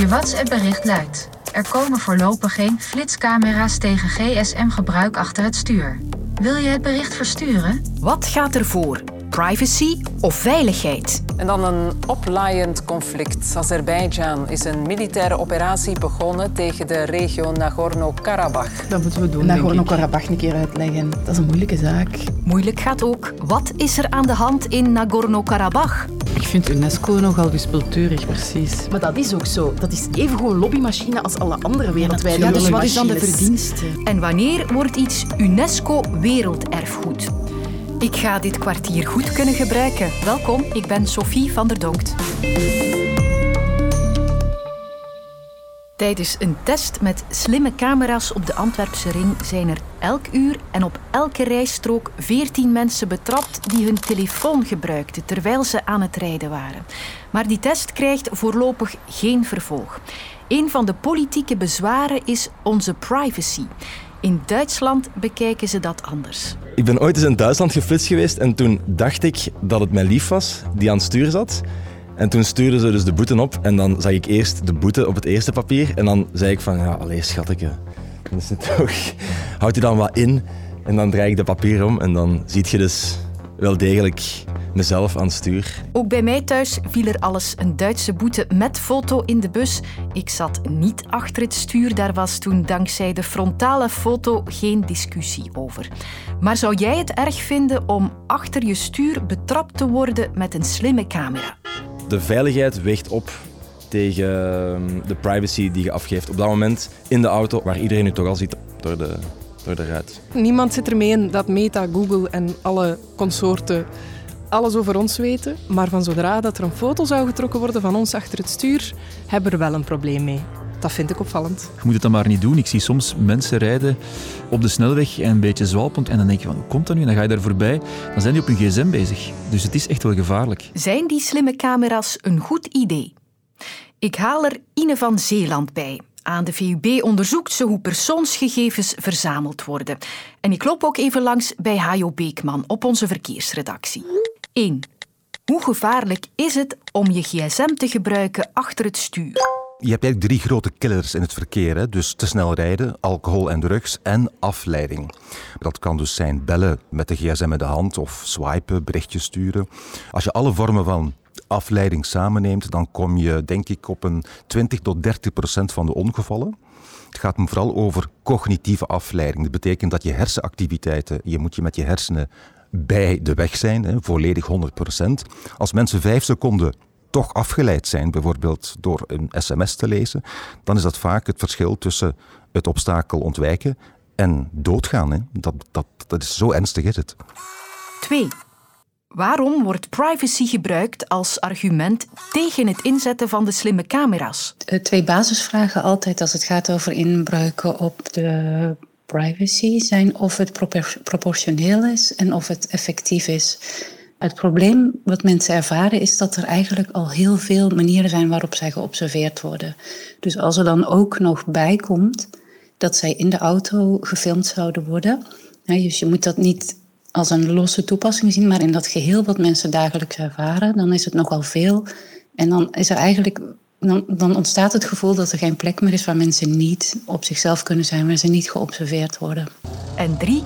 Je WhatsApp-bericht luidt: Er komen voorlopig geen flitscamera's tegen GSM-gebruik achter het stuur. Wil je het bericht versturen? Wat gaat er voor? Privacy of veiligheid? En dan een oplaaiend conflict. Azerbeidzjan is een militaire operatie begonnen tegen de regio Nagorno-Karabakh. Dat moeten we doen. Nagorno-Karabakh een keer uitleggen. Dat is een moeilijke zaak. Moeilijk gaat ook. Wat is er aan de hand in Nagorno-Karabakh? Ik vind UNESCO nogal wispelturig, precies. Maar dat is ook zo. Dat is even gewoon lobbymachine als alle andere wereldwijde Ja, dus wat is dan de verdienste? En wanneer wordt iets UNESCO werelderfgoed? Ik ga dit kwartier goed kunnen gebruiken. Welkom, ik ben Sophie van der Donkt. Tijdens een test met slimme camera's op de Antwerpse ring zijn er elk uur en op elke rijstrook 14 mensen betrapt die hun telefoon gebruikten terwijl ze aan het rijden waren. Maar die test krijgt voorlopig geen vervolg. Een van de politieke bezwaren is onze privacy. In Duitsland bekijken ze dat anders. Ik ben ooit eens in Duitsland geflitst geweest en toen dacht ik dat het mijn lief was die aan het stuur zat. En toen stuurden ze dus de boete op en dan zag ik eerst de boete op het eerste papier en dan zei ik van, ja, allee schatje, dat is het toch... Houd je dan wat in en dan draai ik de papier om en dan zie je dus wel degelijk mezelf aan het stuur. Ook bij mij thuis viel er alles een Duitse boete met foto in de bus. Ik zat niet achter het stuur, daar was toen dankzij de frontale foto geen discussie over. Maar zou jij het erg vinden om achter je stuur betrapt te worden met een slimme camera? De veiligheid weegt op tegen ehm, de privacy die je afgeeft op dat moment in de auto, waar iedereen je toch al ziet door de, door de ruit. Niemand zit ermee in dat Meta, Google en alle consorten alles over ons weten. Maar van zodra dat er een foto zou getrokken worden van ons achter het stuur, hebben we er wel een probleem mee. Dat vind ik opvallend. Je moet het dan maar niet doen. Ik zie soms mensen rijden op de snelweg en een beetje zwalpend. En dan denk je van, hoe komt dat nu? En dan ga je daar voorbij. Dan zijn die op hun gsm bezig. Dus het is echt wel gevaarlijk. Zijn die slimme camera's een goed idee? Ik haal er Ine van Zeeland bij. Aan de VUB onderzoekt ze hoe persoonsgegevens verzameld worden. En ik loop ook even langs bij Hajo Beekman op onze verkeersredactie. 1. Hoe gevaarlijk is het om je gsm te gebruiken achter het stuur? Je hebt eigenlijk drie grote killers in het verkeer. Hè? Dus te snel rijden, alcohol en drugs en afleiding. Dat kan dus zijn bellen met de gsm in de hand of swipen, berichtjes sturen. Als je alle vormen van afleiding samenneemt, dan kom je denk ik op een 20 tot 30 procent van de ongevallen. Het gaat me vooral over cognitieve afleiding. Dat betekent dat je hersenactiviteiten, je moet je met je hersenen bij de weg zijn, hè, volledig 100 procent. Als mensen vijf seconden toch afgeleid zijn, bijvoorbeeld door een sms te lezen, dan is dat vaak het verschil tussen het obstakel ontwijken en doodgaan. Hè. Dat, dat, dat is zo ernstig is het. 2. Waarom wordt privacy gebruikt als argument tegen het inzetten van de slimme camera's? Twee basisvragen altijd als het gaat over inbruiken op de privacy zijn of het propor- proportioneel is en of het effectief is. Het probleem wat mensen ervaren is dat er eigenlijk al heel veel manieren zijn waarop zij geobserveerd worden. Dus als er dan ook nog bij komt dat zij in de auto gefilmd zouden worden, dus je moet dat niet als een losse toepassing zien, maar in dat geheel wat mensen dagelijks ervaren, dan is het nogal veel. En dan is er eigenlijk dan, dan ontstaat het gevoel dat er geen plek meer is waar mensen niet op zichzelf kunnen zijn, waar ze niet geobserveerd worden. En 3.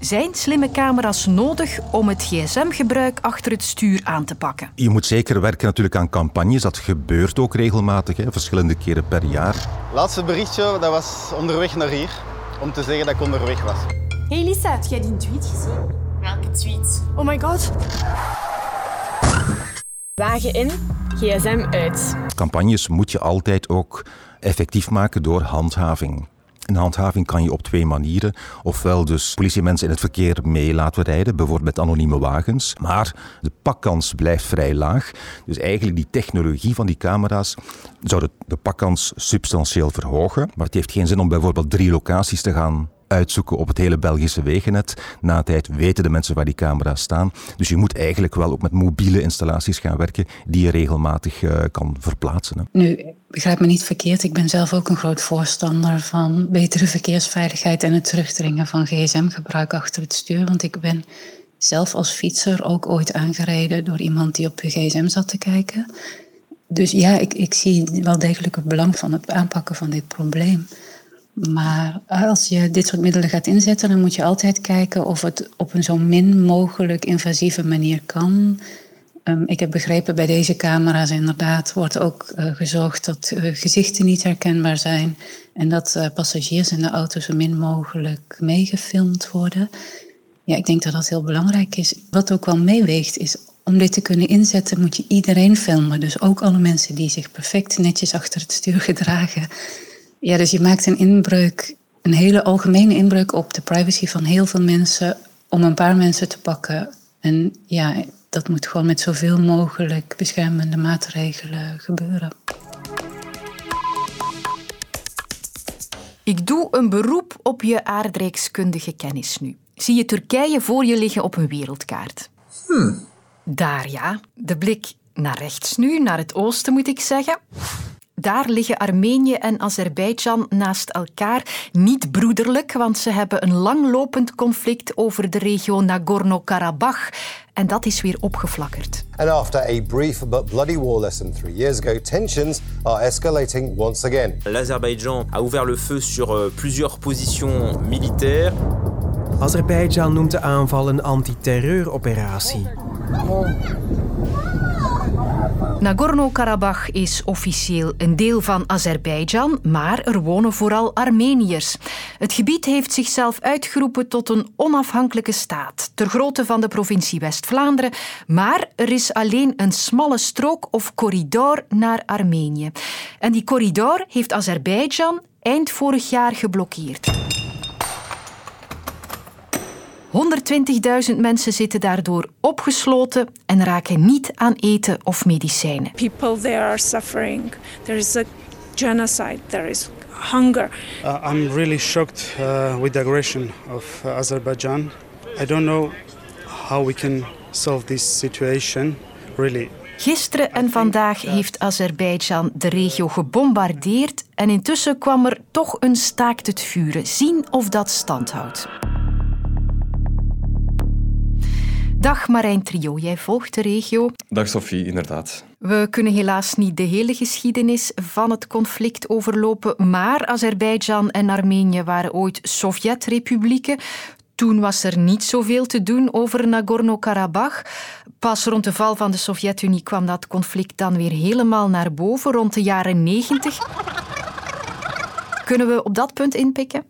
Zijn slimme camera's nodig om het gsm-gebruik achter het stuur aan te pakken? Je moet zeker werken natuurlijk aan campagnes. Dat gebeurt ook regelmatig, hè, verschillende keren per jaar. Laatste berichtje, dat was onderweg naar hier. Om te zeggen dat ik onderweg was. Hey Lisa, heb jij die tweet gezien? Welke tweet? Oh my god. Wagen in, gsm uit. Campagnes moet je altijd ook effectief maken door handhaving. Een handhaving kan je op twee manieren. Ofwel dus politiemensen in het verkeer mee laten rijden, bijvoorbeeld met anonieme wagens. Maar de pakkans blijft vrij laag. Dus eigenlijk die technologie van die camera's zou de pakkans substantieel verhogen. Maar het heeft geen zin om bijvoorbeeld drie locaties te gaan uitzoeken op het hele Belgische wegennet. Na tijd weten de mensen waar die camera's staan. Dus je moet eigenlijk wel ook met mobiele installaties gaan werken die je regelmatig uh, kan verplaatsen. Hè. Nu, begrijp me niet verkeerd, ik ben zelf ook een groot voorstander van betere verkeersveiligheid en het terugdringen van gsm-gebruik achter het stuur. Want ik ben zelf als fietser ook ooit aangereden door iemand die op de gsm zat te kijken. Dus ja, ik, ik zie wel degelijk het belang van het aanpakken van dit probleem. Maar als je dit soort middelen gaat inzetten, dan moet je altijd kijken of het op een zo min mogelijk invasieve manier kan. Um, ik heb begrepen bij deze camera's inderdaad wordt ook uh, gezorgd dat uh, gezichten niet herkenbaar zijn en dat uh, passagiers in de auto zo min mogelijk meegefilmd worden. Ja, ik denk dat dat heel belangrijk is. Wat ook wel meeweegt is om dit te kunnen inzetten moet je iedereen filmen. Dus ook alle mensen die zich perfect netjes achter het stuur gedragen. Ja, dus je maakt een inbreuk, een hele algemene inbreuk op de privacy van heel veel mensen om een paar mensen te pakken. En ja, dat moet gewoon met zoveel mogelijk beschermende maatregelen gebeuren. Ik doe een beroep op je aardrijkskundige kennis nu. Zie je Turkije voor je liggen op een wereldkaart? Hmm. Daar ja, de blik naar rechts nu, naar het oosten moet ik zeggen. Daar liggen Armenië en Azerbeidzjan naast elkaar. Niet broederlijk, want ze hebben een langlopend conflict over de regio Nagorno-Karabakh. En dat is weer opgeflakkerd. And after a brief but bloody war less than three years ago, tensions are escalating once again. L'Azerbaïdjan a ouvert le feu sur euh, plusieurs positions militaires. Azerbeidzjan noemt de aanval een antiterreuroperatie. Nagorno-Karabakh is officieel een deel van Azerbeidzjan, maar er wonen vooral Armeniërs. Het gebied heeft zichzelf uitgeroepen tot een onafhankelijke staat, ter grootte van de provincie West-Vlaanderen, maar er is alleen een smalle strook of corridor naar Armenië. En die corridor heeft Azerbeidzjan eind vorig jaar geblokkeerd. 120.000 mensen zitten daardoor opgesloten en raken niet aan eten of medicijnen. People there are suffering. There is a genocide. There is hunger. Uh, I'm really shocked uh, with the aggression of uh, Azerbaijan. I don't know how we can solve this situation. Really. Gisteren en vandaag heeft Azerbeidzjan de regio gebombardeerd en intussen kwam er toch een staakt het vuren. Zien of dat stand Dag Marijn Trio, jij volgt de regio. Dag Sophie, inderdaad. We kunnen helaas niet de hele geschiedenis van het conflict overlopen, maar Azerbeidzjan en Armenië waren ooit Sovjet-republieken. Toen was er niet zoveel te doen over Nagorno-Karabakh. Pas rond de val van de Sovjet-Unie kwam dat conflict dan weer helemaal naar boven, rond de jaren 90. Kunnen we op dat punt inpikken?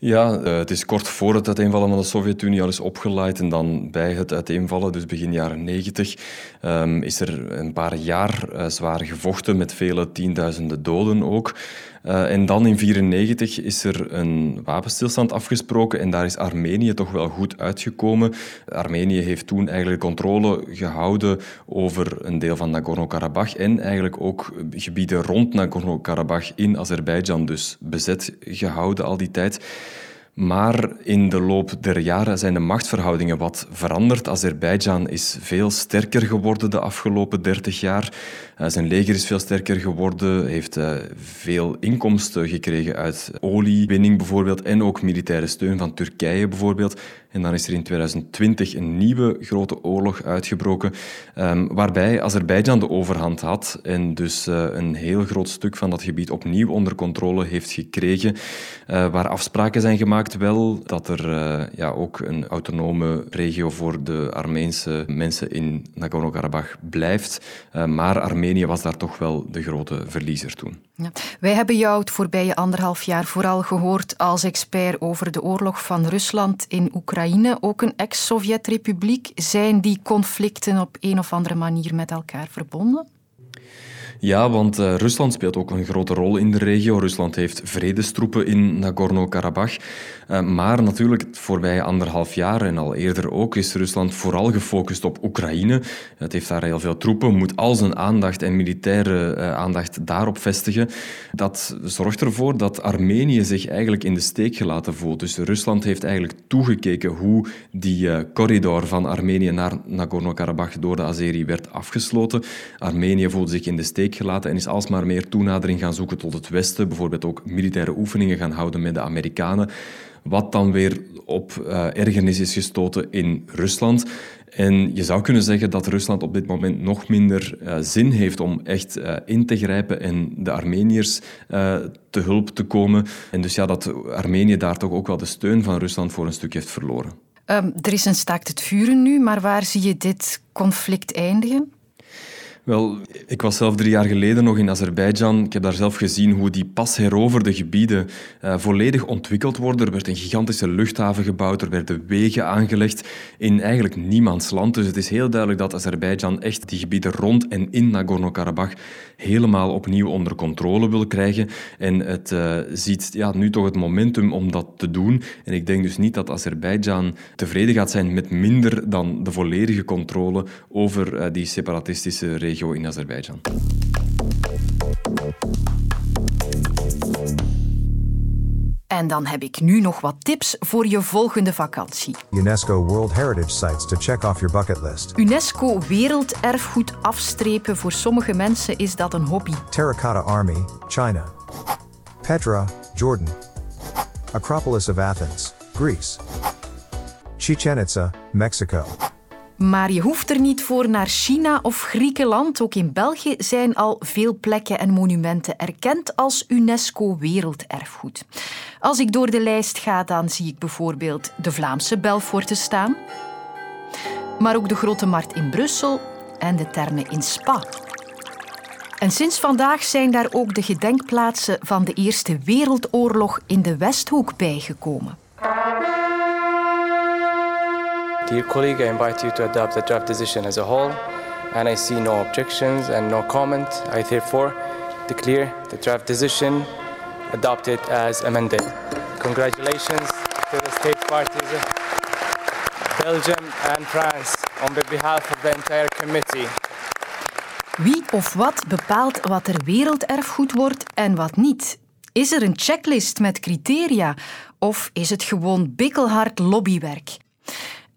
Ja, uh, het is kort voor het uiteenvallen van de Sovjet-Unie al is opgeleid en dan bij het uiteenvallen, dus begin jaren 90, um, is er een paar jaar uh, zwaar gevochten met vele tienduizenden doden ook. Uh, en dan in 1994 is er een wapenstilstand afgesproken en daar is Armenië toch wel goed uitgekomen. Armenië heeft toen eigenlijk controle gehouden over een deel van Nagorno-Karabakh en eigenlijk ook gebieden rond Nagorno-Karabakh in Azerbeidzjan dus bezet gehouden al die tijd. Maar in de loop der jaren zijn de machtsverhoudingen wat veranderd. Azerbeidzjan is veel sterker geworden de afgelopen dertig jaar. Uh, zijn leger is veel sterker geworden, heeft uh, veel inkomsten gekregen uit oliewinning bijvoorbeeld en ook militaire steun van Turkije bijvoorbeeld. En dan is er in 2020 een nieuwe grote oorlog uitgebroken, um, waarbij Azerbeidzjan de overhand had en dus uh, een heel groot stuk van dat gebied opnieuw onder controle heeft gekregen, waar afspraken zijn gemaakt wel dat er ja, ook een autonome regio voor de Armeense mensen in Nagorno-Karabakh blijft, maar Armenië was daar toch wel de grote verliezer toen. Wij hebben jou het voorbije anderhalf jaar vooral gehoord als expert over de oorlog van Rusland in Oekraïne, ook een ex-Sovjet-republiek. Zijn die conflicten op een of andere manier met elkaar verbonden? Ja, want uh, Rusland speelt ook een grote rol in de regio. Rusland heeft vredestroepen in Nagorno-Karabakh. Uh, maar natuurlijk, het voorbije anderhalf jaar en al eerder ook, is Rusland vooral gefocust op Oekraïne. Het heeft daar heel veel troepen, moet al zijn aandacht en militaire uh, aandacht daarop vestigen. Dat zorgt ervoor dat Armenië zich eigenlijk in de steek gelaten voelt. Dus Rusland heeft eigenlijk toegekeken hoe die corridor van Armenië naar Nagorno-Karabakh door de Azeri werd afgesloten. Armenië voelde zich in de steek gelaten en is alsmaar meer toenadering gaan zoeken tot het Westen. Bijvoorbeeld ook militaire oefeningen gaan houden met de Amerikanen. Wat dan weer op uh, ergernis is gestoten in Rusland. En je zou kunnen zeggen dat Rusland op dit moment nog minder uh, zin heeft om echt uh, in te grijpen en de Armeniërs te hulp te komen. En dus ja, dat Armenië daar toch ook wel de steun van Rusland voor een stuk heeft verloren. Er is een staakt het vuren nu, maar waar zie je dit conflict eindigen? Wel, ik was zelf drie jaar geleden nog in Azerbeidzjan. Ik heb daar zelf gezien hoe die pas heroverde gebieden uh, volledig ontwikkeld worden. Er werd een gigantische luchthaven gebouwd, er werden wegen aangelegd in eigenlijk niemands land. Dus het is heel duidelijk dat Azerbeidzjan echt die gebieden rond en in Nagorno-Karabakh helemaal opnieuw onder controle wil krijgen. En het uh, ziet ja, nu toch het momentum om dat te doen. En ik denk dus niet dat Azerbeidzjan tevreden gaat zijn met minder dan de volledige controle over uh, die separatistische regio regio in Azerbeidzjan. En dan heb ik nu nog wat tips voor je volgende vakantie. UNESCO World Heritage Sites to check off your bucket list. UNESCO werelderfgoed afstrepen voor sommige mensen is dat een hobby. Terracotta Army, China. Petra, Jordan. Acropolis of Athens, Greece. Chichen Itza, Mexico. Maar je hoeft er niet voor naar China of Griekenland. Ook in België zijn al veel plekken en monumenten erkend als UNESCO Werelderfgoed. Als ik door de lijst ga, dan zie ik bijvoorbeeld de Vlaamse Belforten staan, maar ook de Grote Markt in Brussel en de Termen in Spa. En sinds vandaag zijn daar ook de gedenkplaatsen van de Eerste Wereldoorlog in de Westhoek bijgekomen. Dear colleague, I invite you to adopt the draft decision as a whole, and I see no objections and no comment. I therefore declare the draft decision adopted as amended. Congratulations to the state parties of Belgium and France on behalf of the entire committee. Wie of wat bepaalt wat er werelderfgoed wordt en wat niet? Is er een checklist met criteria of is het gewoon bikkelhard lobbywerk?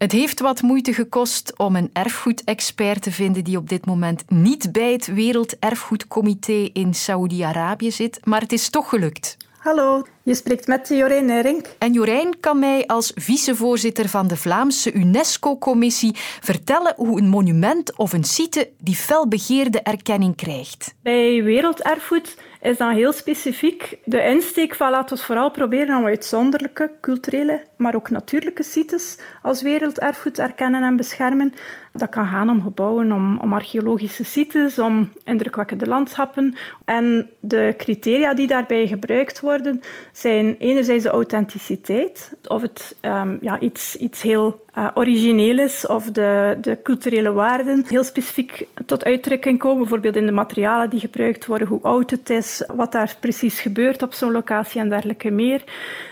Het heeft wat moeite gekost om een erfgoedexpert te vinden die op dit moment niet bij het Werelderfgoedcomité in Saoedi-Arabië zit, maar het is toch gelukt. Hallo, je spreekt met Jorijn Nering. En Jorijn kan mij als vicevoorzitter van de Vlaamse UNESCO-commissie vertellen hoe een monument of een site die felbegeerde erkenning krijgt. Bij werelderfgoed is dan heel specifiek de insteek van laten we vooral proberen om uitzonderlijke culturele, maar ook natuurlijke sites als werelderfgoed erkennen en beschermen. Dat kan gaan om gebouwen, om, om archeologische sites, om indrukwekkende landschappen. En de criteria die daarbij gebruikt worden, zijn enerzijds de authenticiteit, of het um, ja, iets, iets heel uh, origineel is, of de, de culturele waarden heel specifiek tot uitdrukking komen. Bijvoorbeeld in de materialen die gebruikt worden, hoe oud het is, wat daar precies gebeurt op zo'n locatie en dergelijke meer.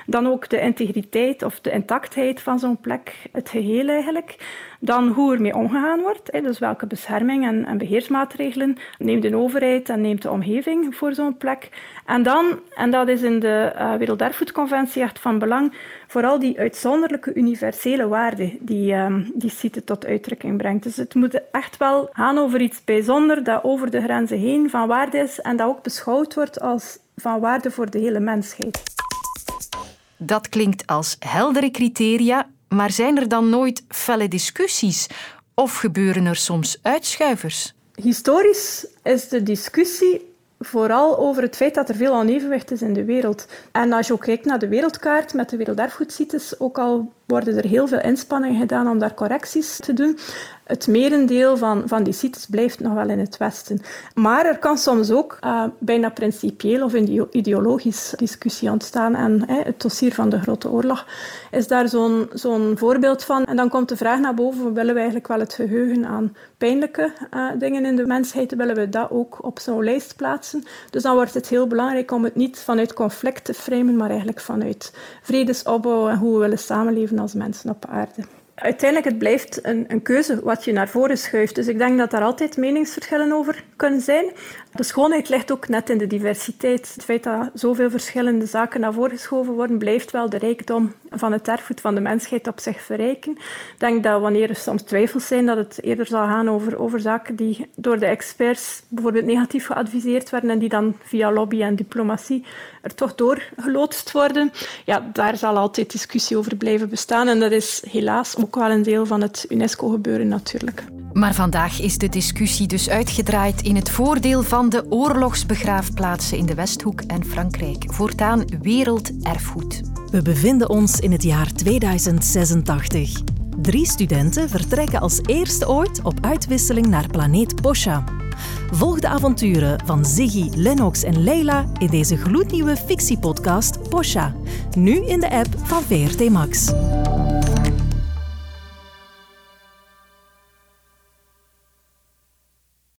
Dan ook de integriteit of de intactheid van zo'n plek, het geheel eigenlijk. Dan hoe ermee omgegaan wordt, dus welke bescherming en, en beheersmaatregelen neemt de overheid en neemt de omgeving voor zo'n plek. En dan, en dat is in de uh, Werelderfgoedconventie echt van belang, vooral die uitzonderlijke universele waarde die um, die site tot uitdrukking brengt. Dus het moet echt wel gaan over iets bijzonders dat over de grenzen heen van waarde is en dat ook beschouwd wordt als van waarde voor de hele mensheid. Dat klinkt als heldere criteria, maar zijn er dan nooit felle discussies? Of gebeuren er soms uitschuivers? Historisch is de discussie vooral over het feit dat er veel onevenwicht is in de wereld. En als je ook kijkt naar de wereldkaart met de werelderfgoedsites, ook al worden er heel veel inspanningen gedaan om daar correcties te doen, het merendeel van, van die sites blijft nog wel in het Westen. Maar er kan soms ook uh, bijna principieel of ideologisch discussie ontstaan. En hè, het dossier van de Grote Oorlog is daar zo'n zo'n voorbeeld van. En dan komt de vraag naar boven, willen we eigenlijk wel het geheugen aan pijnlijke uh, dingen in de mensheid, willen we dat ook op zo'n lijst plaatsen? Dus dan wordt het heel belangrijk om het niet vanuit conflict te framen, maar eigenlijk vanuit vredesopbouw en hoe we willen samenleven als mensen op aarde uiteindelijk het blijft een, een, keuze wat je naar voren schuift. Dus ik denk dat daar altijd meningsverschillen over kunnen zijn. De schoonheid ligt ook net in de diversiteit. Het feit dat zoveel verschillende zaken naar voren geschoven worden, blijft wel de rijkdom van het erfgoed van de mensheid op zich verrijken. Ik denk dat wanneer er soms twijfels zijn, dat het eerder zal gaan over, over zaken die door de experts bijvoorbeeld negatief geadviseerd werden en die dan via lobby en diplomatie er toch doorgeloodst worden. Ja, daar zal altijd discussie over blijven bestaan en dat is helaas ook wel een deel van het UNESCO-gebeuren natuurlijk. Maar vandaag is de discussie dus uitgedraaid in het voordeel van de oorlogsbegraafplaatsen in de Westhoek en Frankrijk. Voortaan werelderfgoed. We bevinden ons in het jaar 2086. Drie studenten vertrekken als eerste ooit op uitwisseling naar planeet Posha. Volg de avonturen van Ziggy, Lennox en Leila in deze gloednieuwe fictiepodcast Posha. Nu in de app van VRT Max.